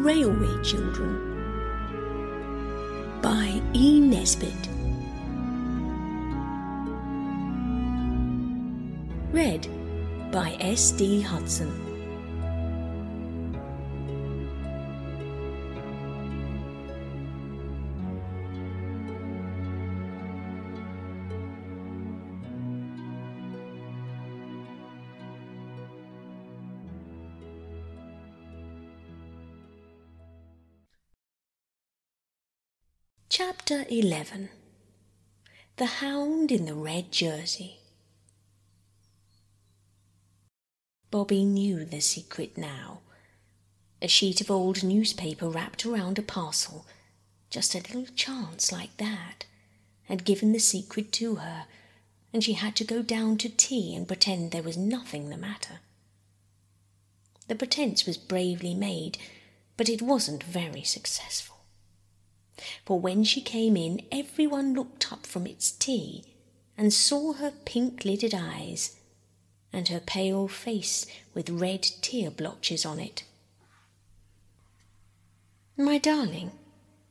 Railway Children by E. Nesbit. Read by S. D. Hudson. Chapter 11 The Hound in the Red Jersey. Bobbie knew the secret now. A sheet of old newspaper wrapped around a parcel, just a little chance like that, had given the secret to her, and she had to go down to tea and pretend there was nothing the matter. The pretence was bravely made, but it wasn't very successful for when she came in, everyone looked up from its tea and saw her pink lidded eyes and her pale face with red tear blotches on it. My darling,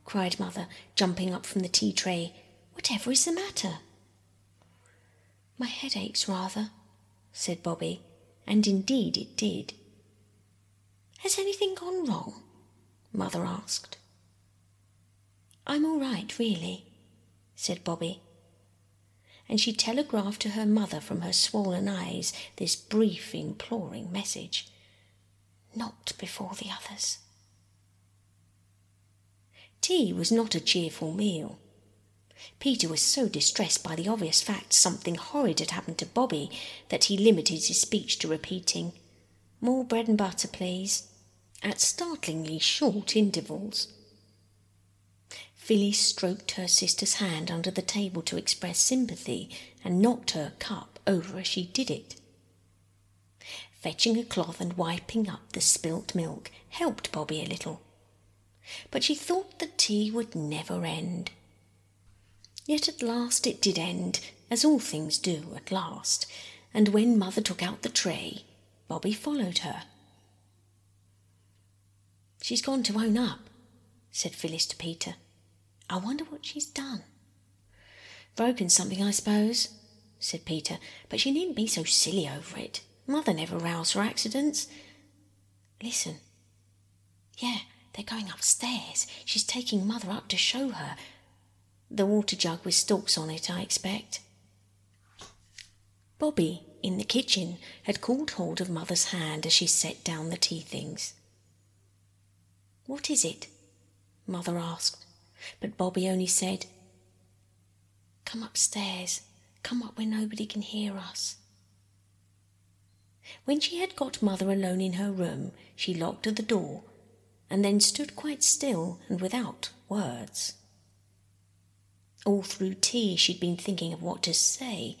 cried Mother, jumping up from the tea tray, whatever is the matter? My head aches rather, said Bobbie, and indeed it did. Has anything gone wrong? Mother asked. I'm all right, really, said Bobbie. And she telegraphed to her mother from her swollen eyes this brief, imploring message Not before the others. Tea was not a cheerful meal. Peter was so distressed by the obvious fact something horrid had happened to Bobbie that he limited his speech to repeating, More bread and butter, please, at startlingly short intervals. Phyllis stroked her sister's hand under the table to express sympathy and knocked her cup over as she did it. Fetching a cloth and wiping up the spilt milk helped Bobbie a little, but she thought the tea would never end. Yet at last it did end, as all things do at last, and when Mother took out the tray, Bobbie followed her. She's gone to own up, said Phyllis to Peter. I wonder what she's done. Broken something, I suppose, said Peter, but she needn't be so silly over it. Mother never roused for accidents. Listen. Yeah, they're going upstairs. She's taking Mother up to show her. The water jug with stalks on it, I expect. Bobbie, in the kitchen, had caught hold of Mother's hand as she set down the tea things. What is it? Mother asked but Bobbie only said, Come upstairs, come up where nobody can hear us. When she had got Mother alone in her room, she locked the door and then stood quite still and without words. All through tea she'd been thinking of what to say.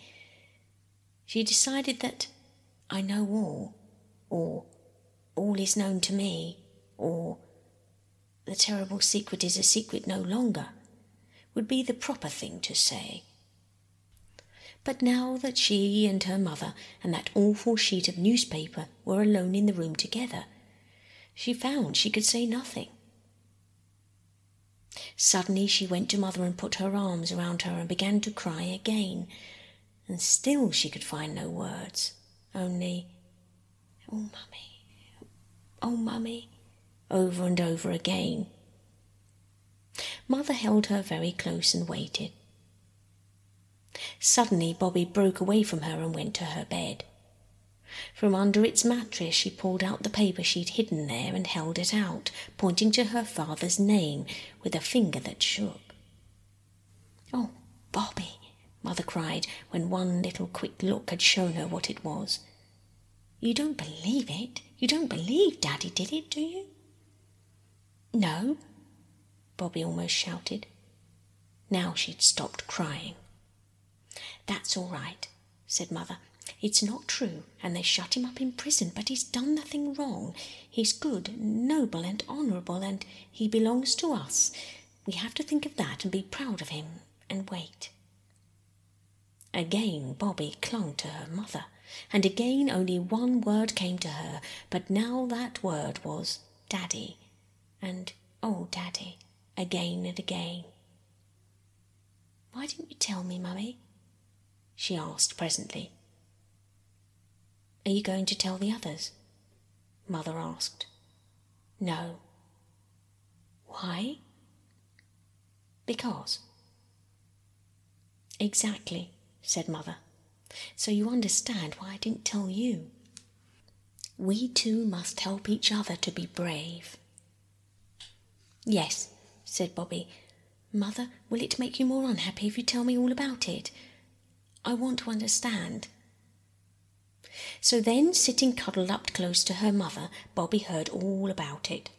She decided that I know all, or all is known to me, or the terrible secret is a secret no longer, would be the proper thing to say. But now that she and her mother and that awful sheet of newspaper were alone in the room together, she found she could say nothing. Suddenly she went to mother and put her arms around her and began to cry again, and still she could find no words, only, Oh, mummy, oh, mummy over and over again. Mother held her very close and waited. Suddenly, Bobbie broke away from her and went to her bed. From under its mattress, she pulled out the paper she'd hidden there and held it out, pointing to her father's name with a finger that shook. Oh, Bobbie, Mother cried when one little quick look had shown her what it was. You don't believe it? You don't believe Daddy did it, do you? No, Bobbie almost shouted. Now she'd stopped crying. That's all right, said Mother. It's not true, and they shut him up in prison, but he's done nothing wrong. He's good, noble, and honourable, and he belongs to us. We have to think of that and be proud of him and wait. Again Bobbie clung to her mother, and again only one word came to her, but now that word was Daddy and oh, Daddy, again and again. Why didn't you tell me, Mummy? she asked presently. Are you going to tell the others? Mother asked. No. Why? Because. Exactly, said Mother. So you understand why I didn't tell you. We two must help each other to be brave. Yes, said Bobbie. Mother, will it make you more unhappy if you tell me all about it? I want to understand. So then, sitting cuddled up close to her mother, Bobbie heard all about it.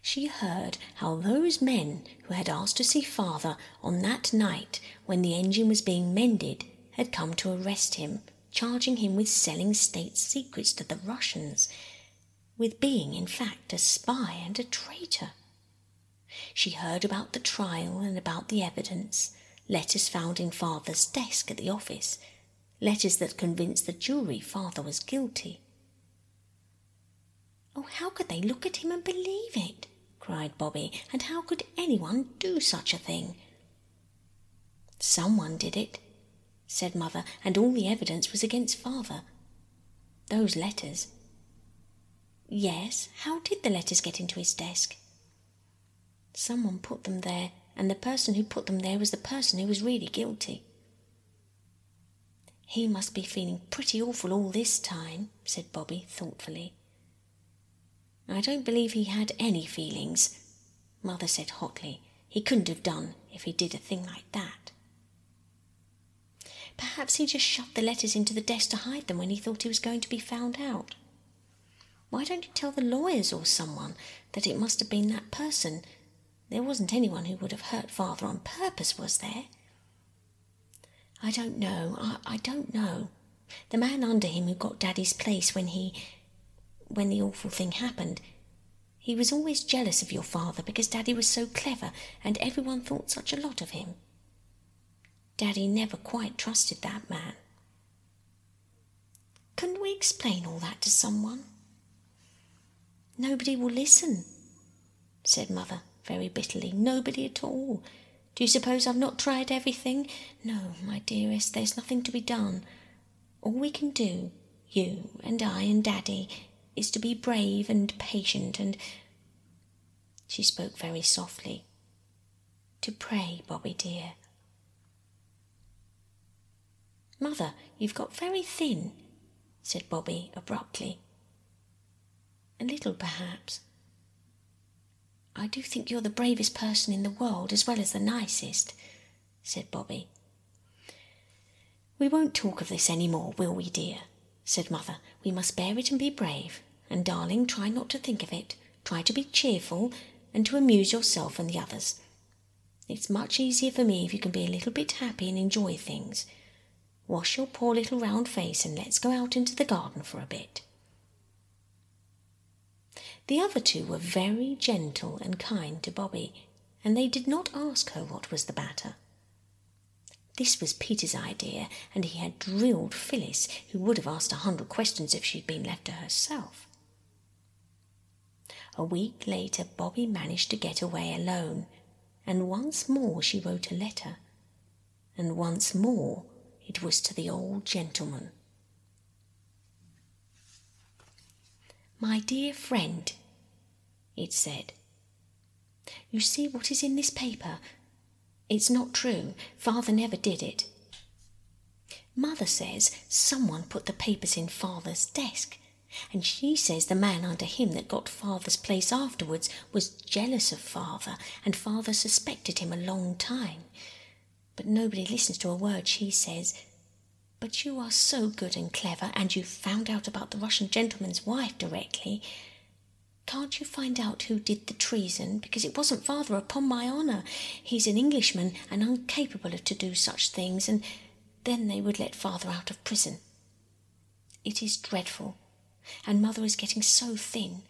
She heard how those men who had asked to see father on that night when the engine was being mended had come to arrest him charging him with selling state secrets to the Russians, with being, in fact, a spy and a traitor. She heard about the trial and about the evidence, letters found in father's desk at the office, letters that convinced the jury father was guilty. Oh, how could they look at him and believe it? cried Bobbie, and how could anyone do such a thing? Someone did it, said Mother, and all the evidence was against Father. Those letters. Yes, how did the letters get into his desk? Someone put them there, and the person who put them there was the person who was really guilty. He must be feeling pretty awful all this time, said Bobbie thoughtfully. I don't believe he had any feelings, Mother said hotly. He couldn't have done if he did a thing like that. Perhaps he just shoved the letters into the desk to hide them when he thought he was going to be found out. Why don't you tell the lawyers or someone that it must have been that person? There wasn't anyone who would have hurt father on purpose, was there? I don't know. I, I don't know. The man under him who got Daddy's place when he. when the awful thing happened. He was always jealous of your father because Daddy was so clever and everyone thought such a lot of him. Daddy never quite trusted that man. Couldn't we explain all that to someone? Nobody will listen, said Mother very bitterly. Nobody at all. Do you suppose I've not tried everything? No, my dearest, there's nothing to be done. All we can do, you and I and Daddy, is to be brave and patient and. She spoke very softly. To pray, Bobbie dear. Mother, you've got very thin, said Bobbie abruptly. A little, perhaps. I do think you're the bravest person in the world as well as the nicest, said Bobbie. We won't talk of this any more, will we, dear? said Mother. We must bear it and be brave. And, darling, try not to think of it. Try to be cheerful and to amuse yourself and the others. It's much easier for me if you can be a little bit happy and enjoy things. Wash your poor little round face and let's go out into the garden for a bit. The other two were very gentle and kind to Bobbie, and they did not ask her what was the matter. This was Peter's idea, and he had drilled Phyllis, who would have asked a hundred questions if she'd been left to herself. A week later, Bobbie managed to get away alone, and once more she wrote a letter, and once more it was to the old gentleman. My dear friend, it said, you see what is in this paper. It's not true. Father never did it. Mother says someone put the papers in Father's desk, and she says the man under him that got Father's place afterwards was jealous of Father, and Father suspected him a long time but nobody listens to a word she says. But you are so good and clever, and you found out about the Russian gentleman's wife directly. Can't you find out who did the treason? Because it wasn't father, upon my honour. He's an Englishman and incapable of to do such things, and then they would let father out of prison. It is dreadful, and mother is getting so thin.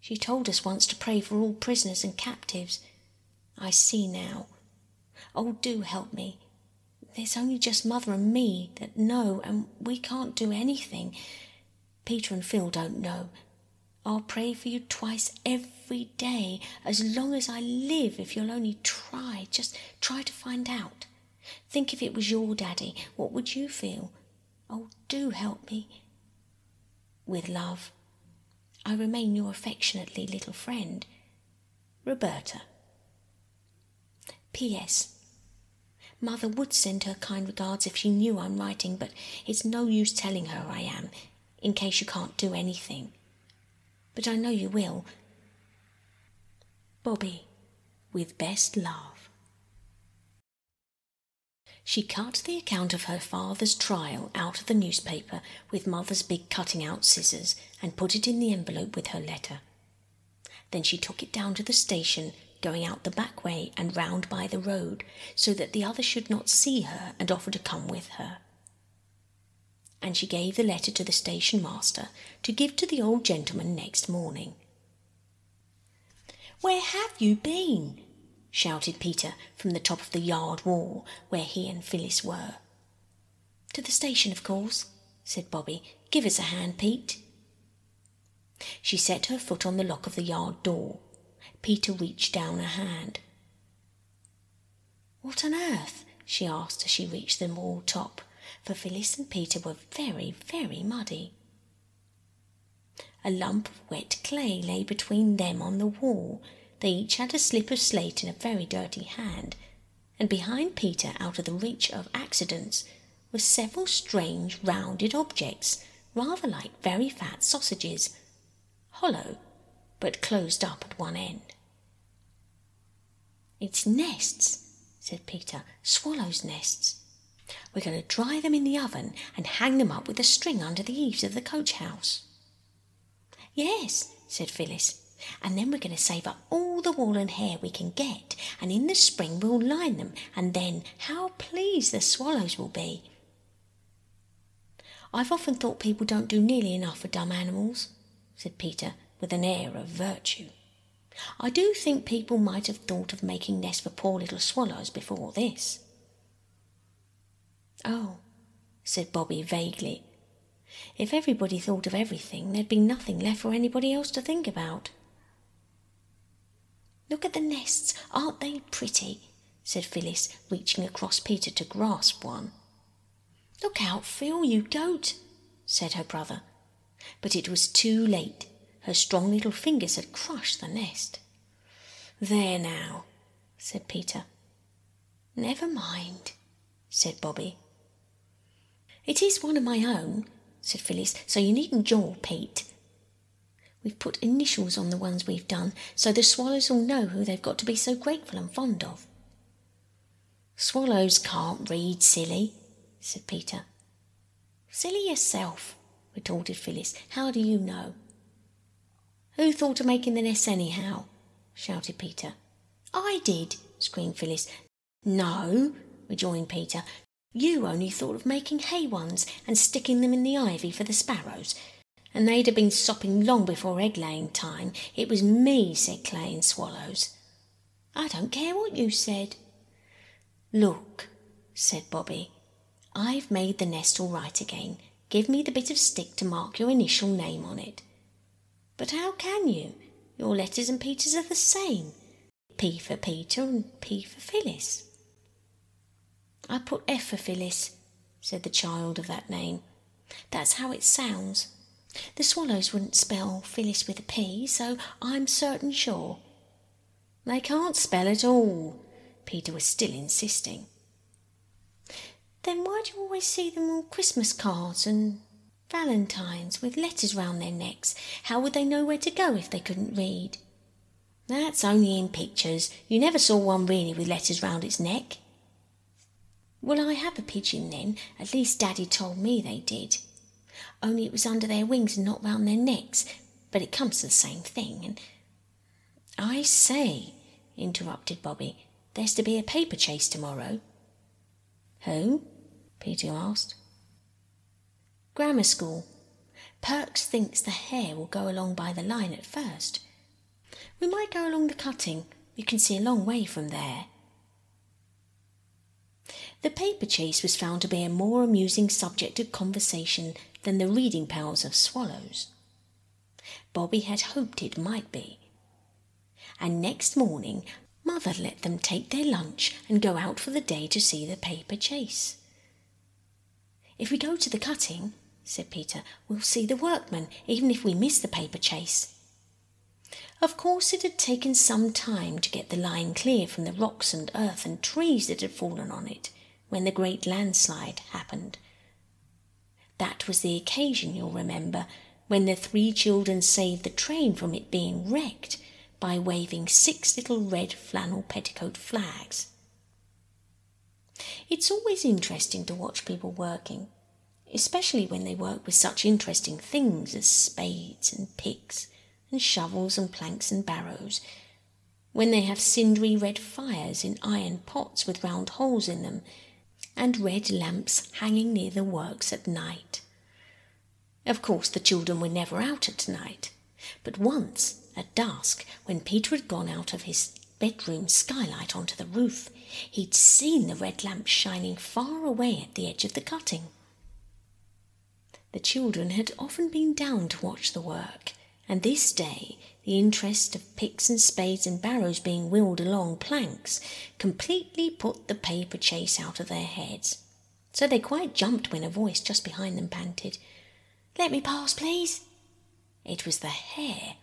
She told us once to pray for all prisoners and captives. I see now Oh, do help me. There's only just mother and me that know, and we can't do anything. Peter and Phil don't know. I'll pray for you twice every day, as long as I live, if you'll only try, just try to find out. Think if it was your daddy, what would you feel? Oh, do help me. With love, I remain your affectionately little friend, Roberta. P.S. Mother would send her kind regards if she knew I'm writing, but it's no use telling her I am, in case you can't do anything. But I know you will. Bobbie, with best love. She cut the account of her father's trial out of the newspaper with Mother's big cutting out scissors and put it in the envelope with her letter. Then she took it down to the station, going out the back way and round by the road, so that the others should not see her and offer to come with her. And she gave the letter to the station master to give to the old gentleman next morning. Where have you been? shouted Peter from the top of the yard wall where he and Phyllis were. To the station, of course, said Bobbie. Give us a hand, Pete. She set her foot on the lock of the yard door. Peter reached down a hand. What on earth? she asked as she reached the wall top, for Phyllis and Peter were very, very muddy. A lump of wet clay lay between them on the wall, they each had a slip of slate in a very dirty hand, and behind Peter, out of the reach of accidents, were several strange rounded objects, rather like very fat sausages, hollow, but closed up at one end. It's nests, said Peter, swallows' nests. We're going to dry them in the oven and hang them up with a string under the eaves of the coach house. Yes, said Phyllis, and then we're going to save up all the wool and hair we can get, and in the spring we'll line them, and then how pleased the swallows will be. I've often thought people don't do nearly enough for dumb animals, said Peter, with an air of virtue. I do think people might have thought of making nests for poor little swallows before this. Oh, said Bobbie vaguely. If everybody thought of everything, there'd be nothing left for anybody else to think about. Look at the nests, aren't they pretty? said Phyllis, reaching across Peter to grasp one. Look out, Phil, you goat, said her brother. But it was too late. Her strong little fingers had crushed the nest. There now, said Peter. Never mind, said Bobbie. It is one of my own, said Phyllis, so you needn't jaw, Pete. We've put initials on the ones we've done, so the swallows will know who they've got to be so grateful and fond of. Swallows can't read, silly, said Peter. Silly yourself, retorted Phyllis. How do you know? Who thought of making the nest anyhow? shouted Peter. I did, screamed Phyllis. No, rejoined Peter. You only thought of making hay ones and sticking them in the ivy for the sparrows and they'd have been sopping long before egg laying time. It was me, said Clay and Swallows. I don't care what you said. Look, said Bobbie, I've made the nest all right again. Give me the bit of stick to mark your initial name on it. But how can you? Your letters and Peter's are the same. P for Peter and P for Phyllis. I put F for Phyllis, said the child of that name. That's how it sounds. The swallows wouldn't spell Phyllis with a P, so I'm certain sure. They can't spell at all, Peter was still insisting. Then why do you always see them on Christmas cards and valentines with letters round their necks? How would they know where to go if they couldn't read? That's only in pictures. You never saw one really with letters round its neck. Well, I have a pigeon then. At least Daddy told me they did only it was under their wings and not round their necks, but it comes to the same thing, and I say, interrupted Bobbie, there's to be a paper chase tomorrow. Who? Peter asked. Grammar school. Perks thinks the hare will go along by the line at first. We might go along the cutting. You can see a long way from there. The paper chase was found to be a more amusing subject of conversation than the reading powers of swallows. Bobbie had hoped it might be. And next morning, Mother let them take their lunch and go out for the day to see the paper chase. If we go to the cutting, said Peter, we'll see the workmen, even if we miss the paper chase. Of course, it had taken some time to get the line clear from the rocks and earth and trees that had fallen on it when the great landslide happened. That was the occasion, you'll remember, when the three children saved the train from it being wrecked by waving six little red flannel petticoat flags. It's always interesting to watch people working, especially when they work with such interesting things as spades and picks and shovels and planks and barrows, when they have cindery red fires in iron pots with round holes in them, and red lamps hanging near the works at night. Of course, the children were never out at night, but once, at dusk, when Peter had gone out of his bedroom skylight onto the roof, he'd seen the red lamp shining far away at the edge of the cutting. The children had often been down to watch the work, and this day the interest of picks and spades and barrows being wheeled along planks completely put the paper chase out of their heads. So they quite jumped when a voice just behind them panted, let me pass, please. It was the hare,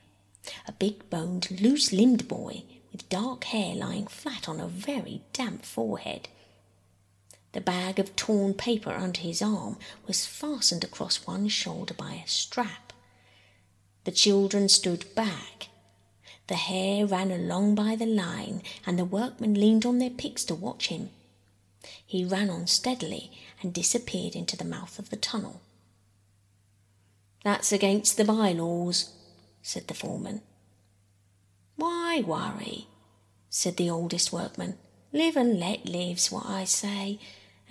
a big boned, loose limbed boy with dark hair lying flat on a very damp forehead. The bag of torn paper under his arm was fastened across one shoulder by a strap. The children stood back. The hare ran along by the line, and the workmen leaned on their picks to watch him. He ran on steadily and disappeared into the mouth of the tunnel. That's against the bylaws, said the foreman. Why worry? said the oldest workman. Live and let live's what I say.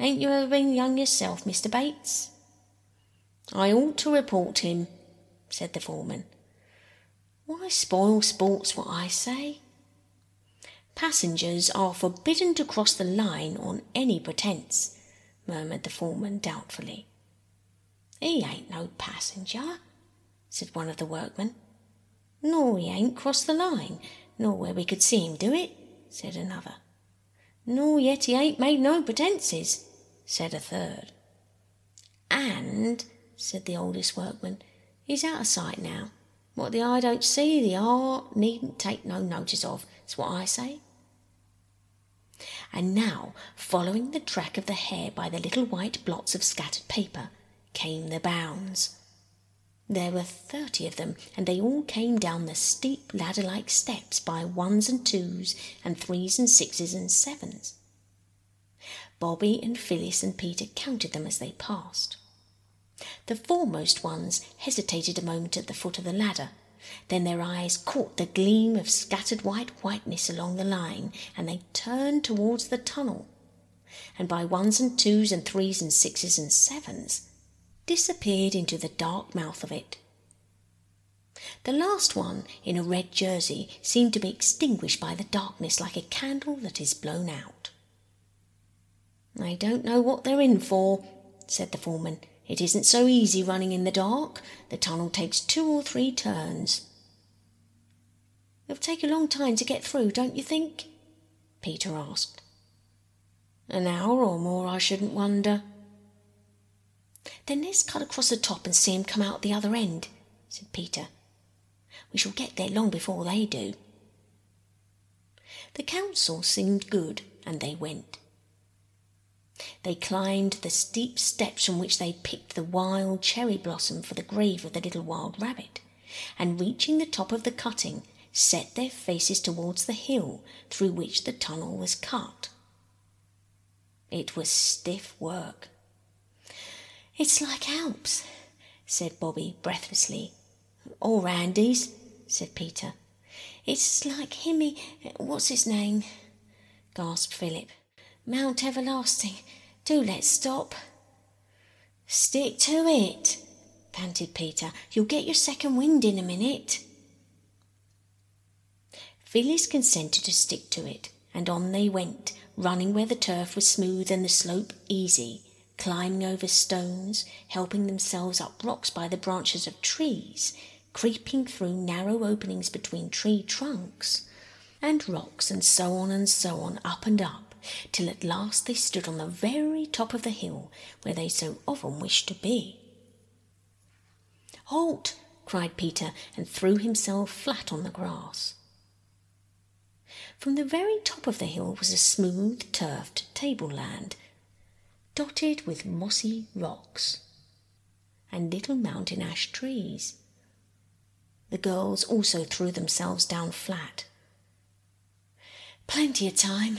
Ain't you ever been young yourself, Mr. Bates? I ought to report him, said the foreman. Why spoil sport's what I say? Passengers are forbidden to cross the line on any pretence, murmured the foreman doubtfully. He ain't no passenger, said one of the workmen. Nor he ain't crossed the line, nor where we could see him do it, said another. Nor yet he ain't made no pretences, said a third. And, said the oldest workman, he's out of sight now. What the eye don't see, the heart needn't take no notice of, is what I say. And now, following the track of the hare by the little white blots of scattered paper, came the bounds. There were thirty of them, and they all came down the steep ladder like steps by ones and twos, and threes and sixes and sevens. Bobbie and Phyllis and Peter counted them as they passed. The foremost ones hesitated a moment at the foot of the ladder. Then their eyes caught the gleam of scattered white whiteness along the line, and they turned towards the tunnel. And by ones and twos and threes and sixes and sevens, disappeared into the dark mouth of it. The last one, in a red jersey, seemed to be extinguished by the darkness like a candle that is blown out. I don't know what they're in for, said the foreman. It isn't so easy running in the dark. The tunnel takes two or three turns. It'll take a long time to get through, don't you think? Peter asked. An hour or more, I shouldn't wonder, then let's cut across the top and see 'em come out the other end, said Peter. We shall get there long before they do. The counsel seemed good, and they went. They climbed the steep steps from which they picked the wild cherry blossom for the grave of the little wild rabbit, and reaching the top of the cutting, set their faces towards the hill through which the tunnel was cut. It was stiff work. It's like Alps, said Bobbie breathlessly. Or Andes, said Peter. It's like Himmy. What's his name? gasped Philip. Mount Everlasting. Do let's stop. Stick to it, panted Peter. You'll get your second wind in a minute. Phyllis consented to stick to it, and on they went, running where the turf was smooth and the slope easy, climbing over stones, helping themselves up rocks by the branches of trees, creeping through narrow openings between tree trunks and rocks, and so on and so on, up and up, till at last they stood on the very top of the hill where they so often wished to be. Halt! cried Peter, and threw himself flat on the grass. From the very top of the hill was a smooth, turfed tableland, dotted with mossy rocks and little mountain ash trees. The girls also threw themselves down flat. Plenty of time,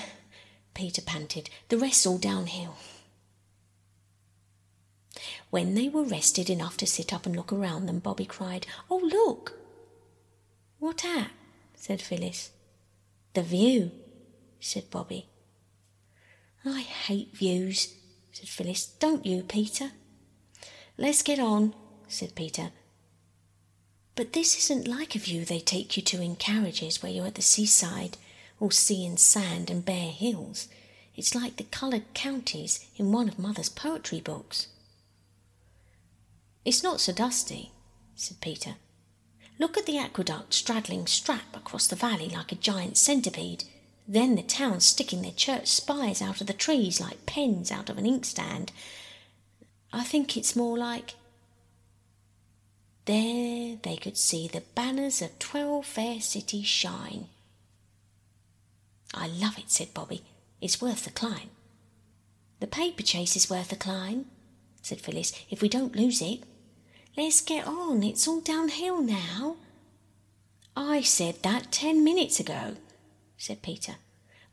Peter panted. The rest's all downhill. When they were rested enough to sit up and look around them, Bobbie cried, Oh, look! What at? said Phyllis. The view, said Bobbie. I hate views, said Phyllis. Don't you, Peter? Let's get on, said Peter. But this isn't like a view they take you to in carriages where you're at the seaside, all sea and sand and bare hills. It's like the coloured counties in one of Mother's poetry books. It's not so dusty, said Peter. Look at the aqueduct straddling strap across the valley like a giant centipede. Then the town sticking their church spires out of the trees like pens out of an inkstand. I think it's more like. There they could see the banners of twelve fair cities shine. I love it, said Bobbie. It's worth the climb. The paper chase is worth the climb, said Phyllis, if we don't lose it. Let's get on, it's all downhill now. I said that ten minutes ago, said Peter.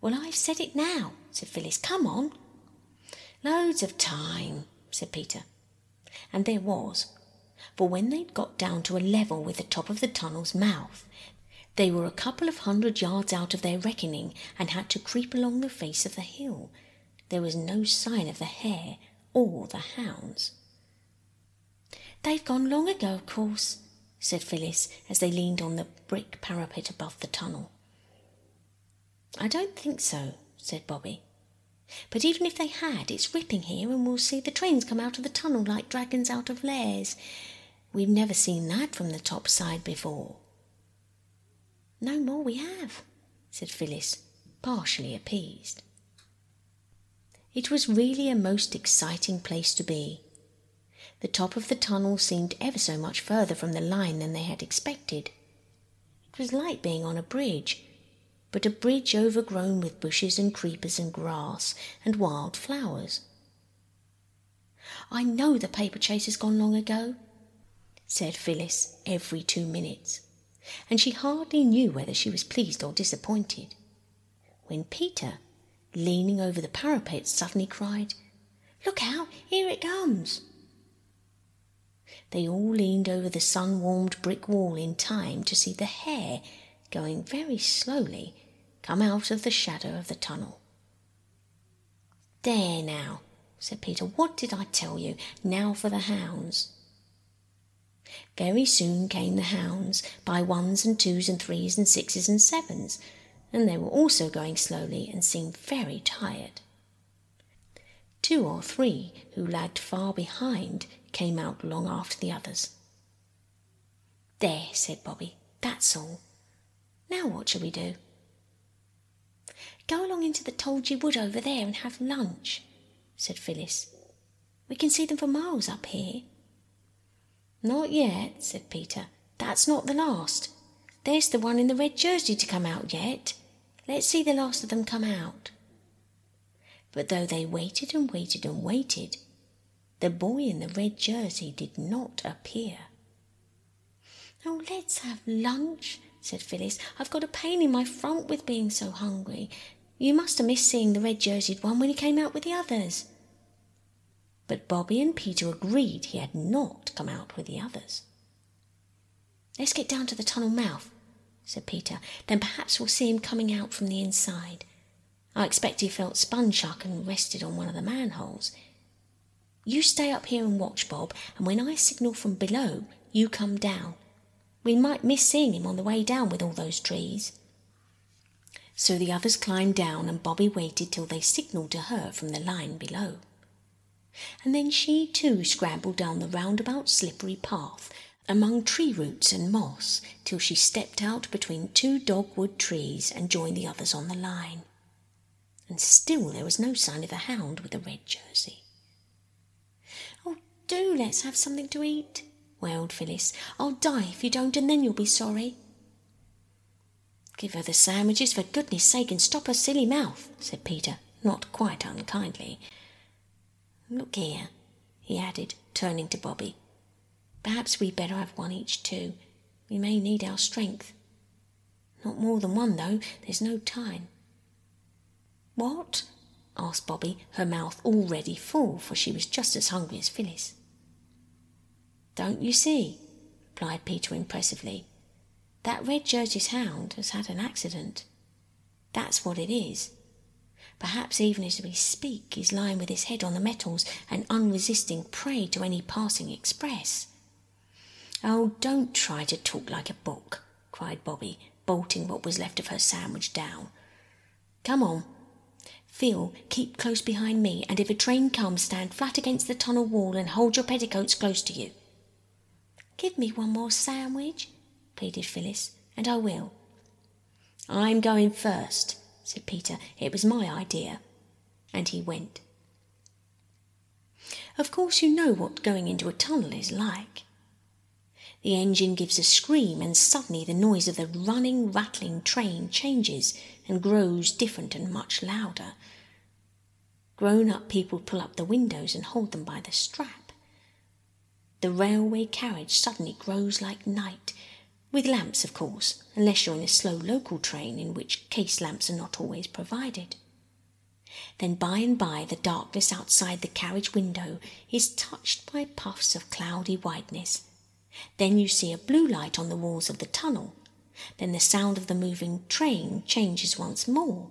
Well, I've said it now, said Phyllis. Come on. Loads of time, said Peter. And there was, for when they'd got down to a level with the top of the tunnel's mouth, they were a couple of hundred yards out of their reckoning and had to creep along the face of the hill. There was no sign of the hare or the hounds. They've gone long ago, of course, said Phyllis as they leaned on the brick parapet above the tunnel. I don't think so, said Bobbie. But even if they had, it's ripping here, and we'll see the trains come out of the tunnel like dragons out of lairs. We've never seen that from the top side before. No more we have, said Phyllis, partially appeased. It was really a most exciting place to be, the top of the tunnel seemed ever so much further from the line than they had expected. It was like being on a bridge, but a bridge overgrown with bushes and creepers and grass and wild flowers. I know the paper chase has gone long ago, said Phyllis every two minutes, and she hardly knew whether she was pleased or disappointed. When Peter, leaning over the parapet, suddenly cried, Look out, here it comes! They all leaned over the sun warmed brick wall in time to see the hare, going very slowly, come out of the shadow of the tunnel. There now, said Peter, what did I tell you? Now for the hounds. Very soon came the hounds, by ones and twos and threes and sixes and sevens, and they were also going slowly and seemed very tired. Two or three, who lagged far behind, came out long after the others. There, said Bobbie, that's all. Now what shall we do? Go along into the Tolgee Wood over there and have lunch, said Phyllis. We can see them for miles up here. Not yet, said Peter. That's not the last. There's the one in the red jersey to come out yet. Let's see the last of them come out. But though they waited and waited and waited, the boy in the red jersey did not appear. Oh, let's have lunch, said Phyllis. I've got a pain in my front with being so hungry. You must have missed seeing the red jerseyed one when he came out with the others. But Bobbie and Peter agreed he had not come out with the others. Let's get down to the tunnel mouth, said Peter. Then perhaps we'll see him coming out from the inside. I expect he felt sponge shock and rested on one of the manholes. You stay up here and watch, Bob, and when I signal from below, you come down. We might miss seeing him on the way down with all those trees. So the others climbed down, and Bobbie waited till they signalled to her from the line below. And then she too scrambled down the roundabout slippery path among tree roots and moss till she stepped out between two dogwood trees and joined the others on the line. And still there was no sign of the hound with the red jersey. Oh, do let's have something to eat, wailed Phyllis. I'll die if you don't, and then you'll be sorry. Give her the sandwiches for goodness sake and stop her silly mouth, said Peter, not quite unkindly. Look here, he added, turning to Bobbie. Perhaps we'd better have one each too. We may need our strength. Not more than one, though. There's no time. What? asked Bobbie, her mouth already full, for she was just as hungry as Phyllis. Don't you see? replied Peter impressively. That red jersey's hound has had an accident. That's what it is. Perhaps even as we speak, he's lying with his head on the metals, an unresisting prey to any passing express. Oh, don't try to talk like a book, cried Bobbie, bolting what was left of her sandwich down. Come on. Phil, keep close behind me, and if a train comes, stand flat against the tunnel wall and hold your petticoats close to you. Give me one more sandwich, pleaded Phyllis, and I will. I'm going first, said Peter. It was my idea. And he went. Of course, you know what going into a tunnel is like. The engine gives a scream, and suddenly the noise of the running, rattling train changes and grows different and much louder. Grown up people pull up the windows and hold them by the strap. The railway carriage suddenly grows like night, with lamps, of course, unless you're in a slow local train, in which case lamps are not always provided. Then by and by the darkness outside the carriage window is touched by puffs of cloudy whiteness then you see a blue light on the walls of the tunnel. Then the sound of the moving train changes once more,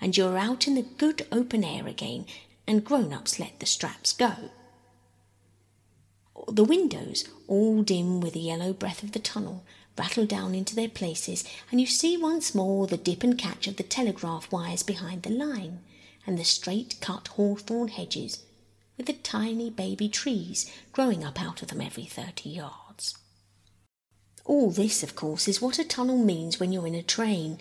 and you're out in the good open air again, and grown ups let the straps go. The windows, all dim with the yellow breath of the tunnel, rattle down into their places, and you see once more the dip and catch of the telegraph wires behind the line, and the straight cut hawthorn hedges, with the tiny baby trees growing up out of them every thirty yards. All this, of course, is what a tunnel means when you're in a train.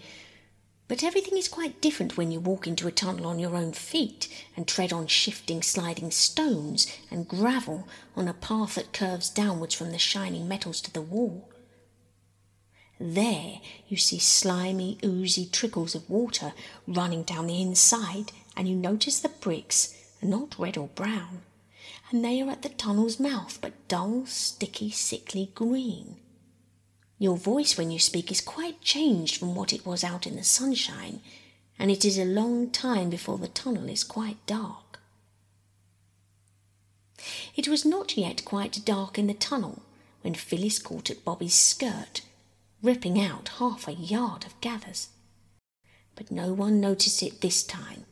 But everything is quite different when you walk into a tunnel on your own feet and tread on shifting, sliding stones and gravel on a path that curves downwards from the shining metals to the wall. There you see slimy, oozy trickles of water running down the inside, and you notice the bricks are not red or brown, and they are at the tunnel's mouth, but dull, sticky, sickly green. Your voice when you speak is quite changed from what it was out in the sunshine, and it is a long time before the tunnel is quite dark. It was not yet quite dark in the tunnel when Phyllis caught at Bobbie's skirt, ripping out half a yard of gathers. But no one noticed it this time.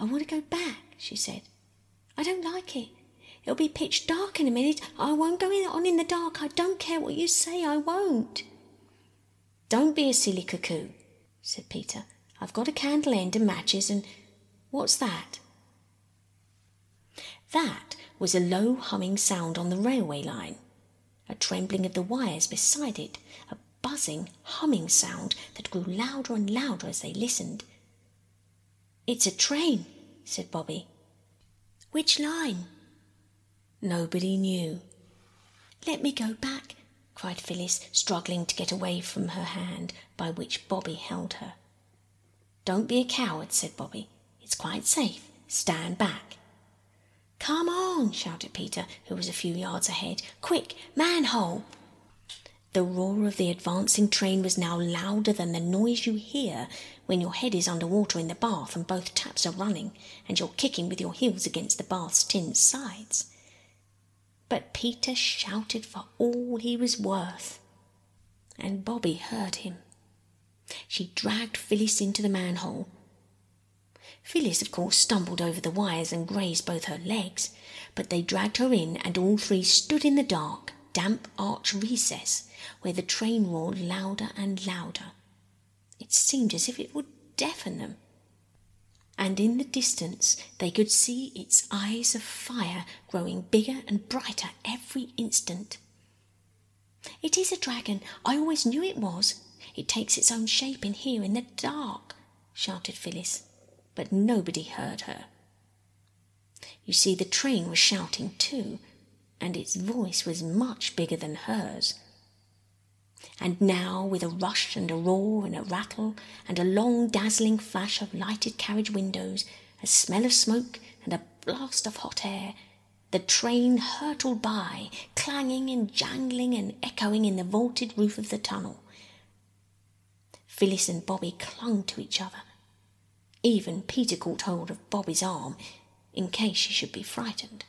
I want to go back, she said. I don't like it. It'll be pitch dark in a minute. I won't go in on in the dark. I don't care what you say. I won't. Don't be a silly cuckoo, said Peter. I've got a candle end and matches, and what's that? That was a low humming sound on the railway line, a trembling of the wires beside it, a buzzing, humming sound that grew louder and louder as they listened. It's a train, said Bobbie. Which line? Nobody knew. Let me go back, cried Phyllis, struggling to get away from her hand by which Bobbie held her. Don't be a coward, said Bobbie. It's quite safe. Stand back. Come on, shouted Peter, who was a few yards ahead. Quick, manhole! The roar of the advancing train was now louder than the noise you hear when your head is under water in the bath and both taps are running and you're kicking with your heels against the bath's tin sides but Peter shouted for all he was worth, and Bobbie heard him. She dragged Phyllis into the manhole. Phyllis, of course, stumbled over the wires and grazed both her legs, but they dragged her in, and all three stood in the dark, damp arch recess where the train roared louder and louder. It seemed as if it would deafen them and in the distance they could see its eyes of fire growing bigger and brighter every instant. It is a dragon. I always knew it was. It takes its own shape in here in the dark, shouted Phyllis, but nobody heard her. You see, the train was shouting too, and its voice was much bigger than hers. And now, with a rush and a roar and a rattle, and a long dazzling flash of lighted carriage windows, a smell of smoke, and a blast of hot air, the train hurtled by, clanging and jangling and echoing in the vaulted roof of the tunnel. Phyllis and Bobbie clung to each other. Even Peter caught hold of Bobbie's arm in case she should be frightened,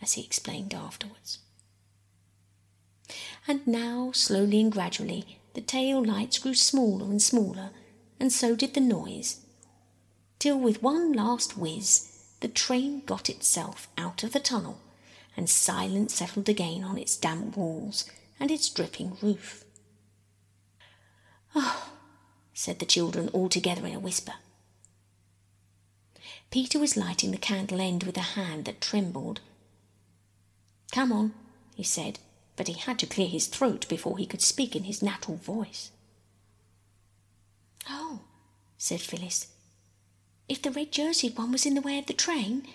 as he explained afterwards. And now, slowly and gradually, the tail lights grew smaller and smaller, and so did the noise, till with one last whiz, the train got itself out of the tunnel, and silence settled again on its damp walls and its dripping roof. Oh, said the children all together in a whisper. Peter was lighting the candle end with a hand that trembled. Come on, he said, but he had to clear his throat before he could speak in his natural voice. Oh, said Phyllis. If the red jerseyed one was in the way of the train.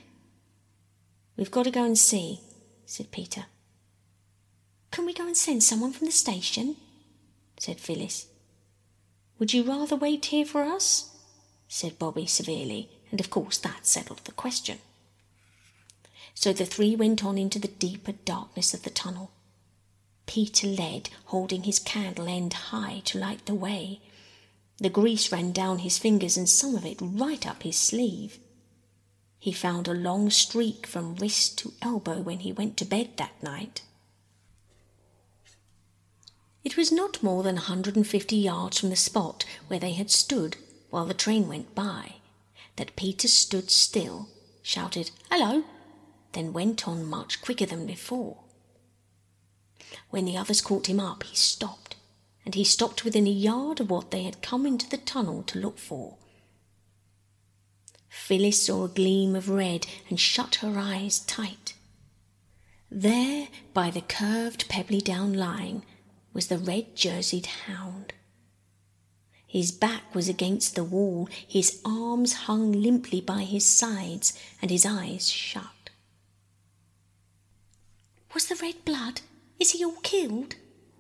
We've got to go and see, said Peter. Can we go and send someone from the station? said Phyllis. Would you rather wait here for us? said Bobbie severely, and of course that settled the question. So the three went on into the deeper darkness of the tunnel. Peter led, holding his candle end high to light the way. The grease ran down his fingers and some of it right up his sleeve. He found a long streak from wrist to elbow when he went to bed that night. It was not more than a hundred and fifty yards from the spot where they had stood while the train went by that Peter stood still, shouted, Hello, then went on much quicker than before. When the others caught him up, he stopped, and he stopped within a yard of what they had come into the tunnel to look for. Phyllis saw a gleam of red and shut her eyes tight. There, by the curved pebbly down line, was the red jerseyed hound. His back was against the wall, his arms hung limply by his sides, and his eyes shut. Was the red blood? Is he all killed?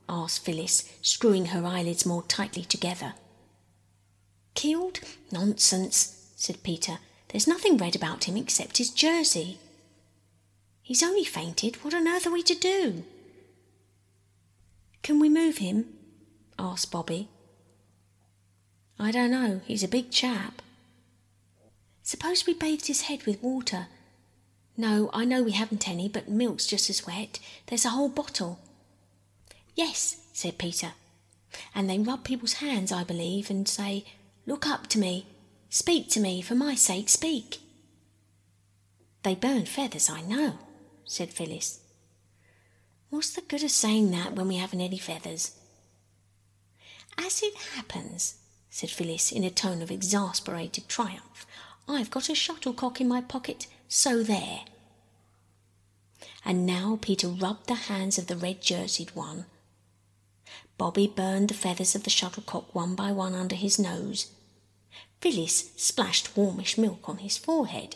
asked Phyllis, screwing her eyelids more tightly together. Killed? Nonsense, said Peter. There's nothing red about him except his jersey. He's only fainted. What on earth are we to do? Can we move him? asked Bobbie. I don't know. He's a big chap. Suppose we bathed his head with water. No, I know we haven't any, but milk's just as wet. There's a whole bottle. Yes, said Peter. And they rub people's hands, I believe, and say, Look up to me. Speak to me, for my sake, speak. They burn feathers, I know, said Phyllis. What's the good of saying that when we haven't any feathers? As it happens, said Phyllis in a tone of exasperated triumph, I've got a shuttlecock in my pocket, so there. And now Peter rubbed the hands of the red jerseyed one. Bobbie burned the feathers of the shuttlecock one by one under his nose. Phyllis splashed warmish milk on his forehead.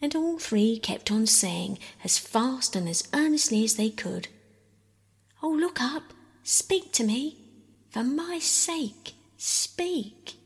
And all three kept on saying as fast and as earnestly as they could, Oh, look up, speak to me, for my sake, speak.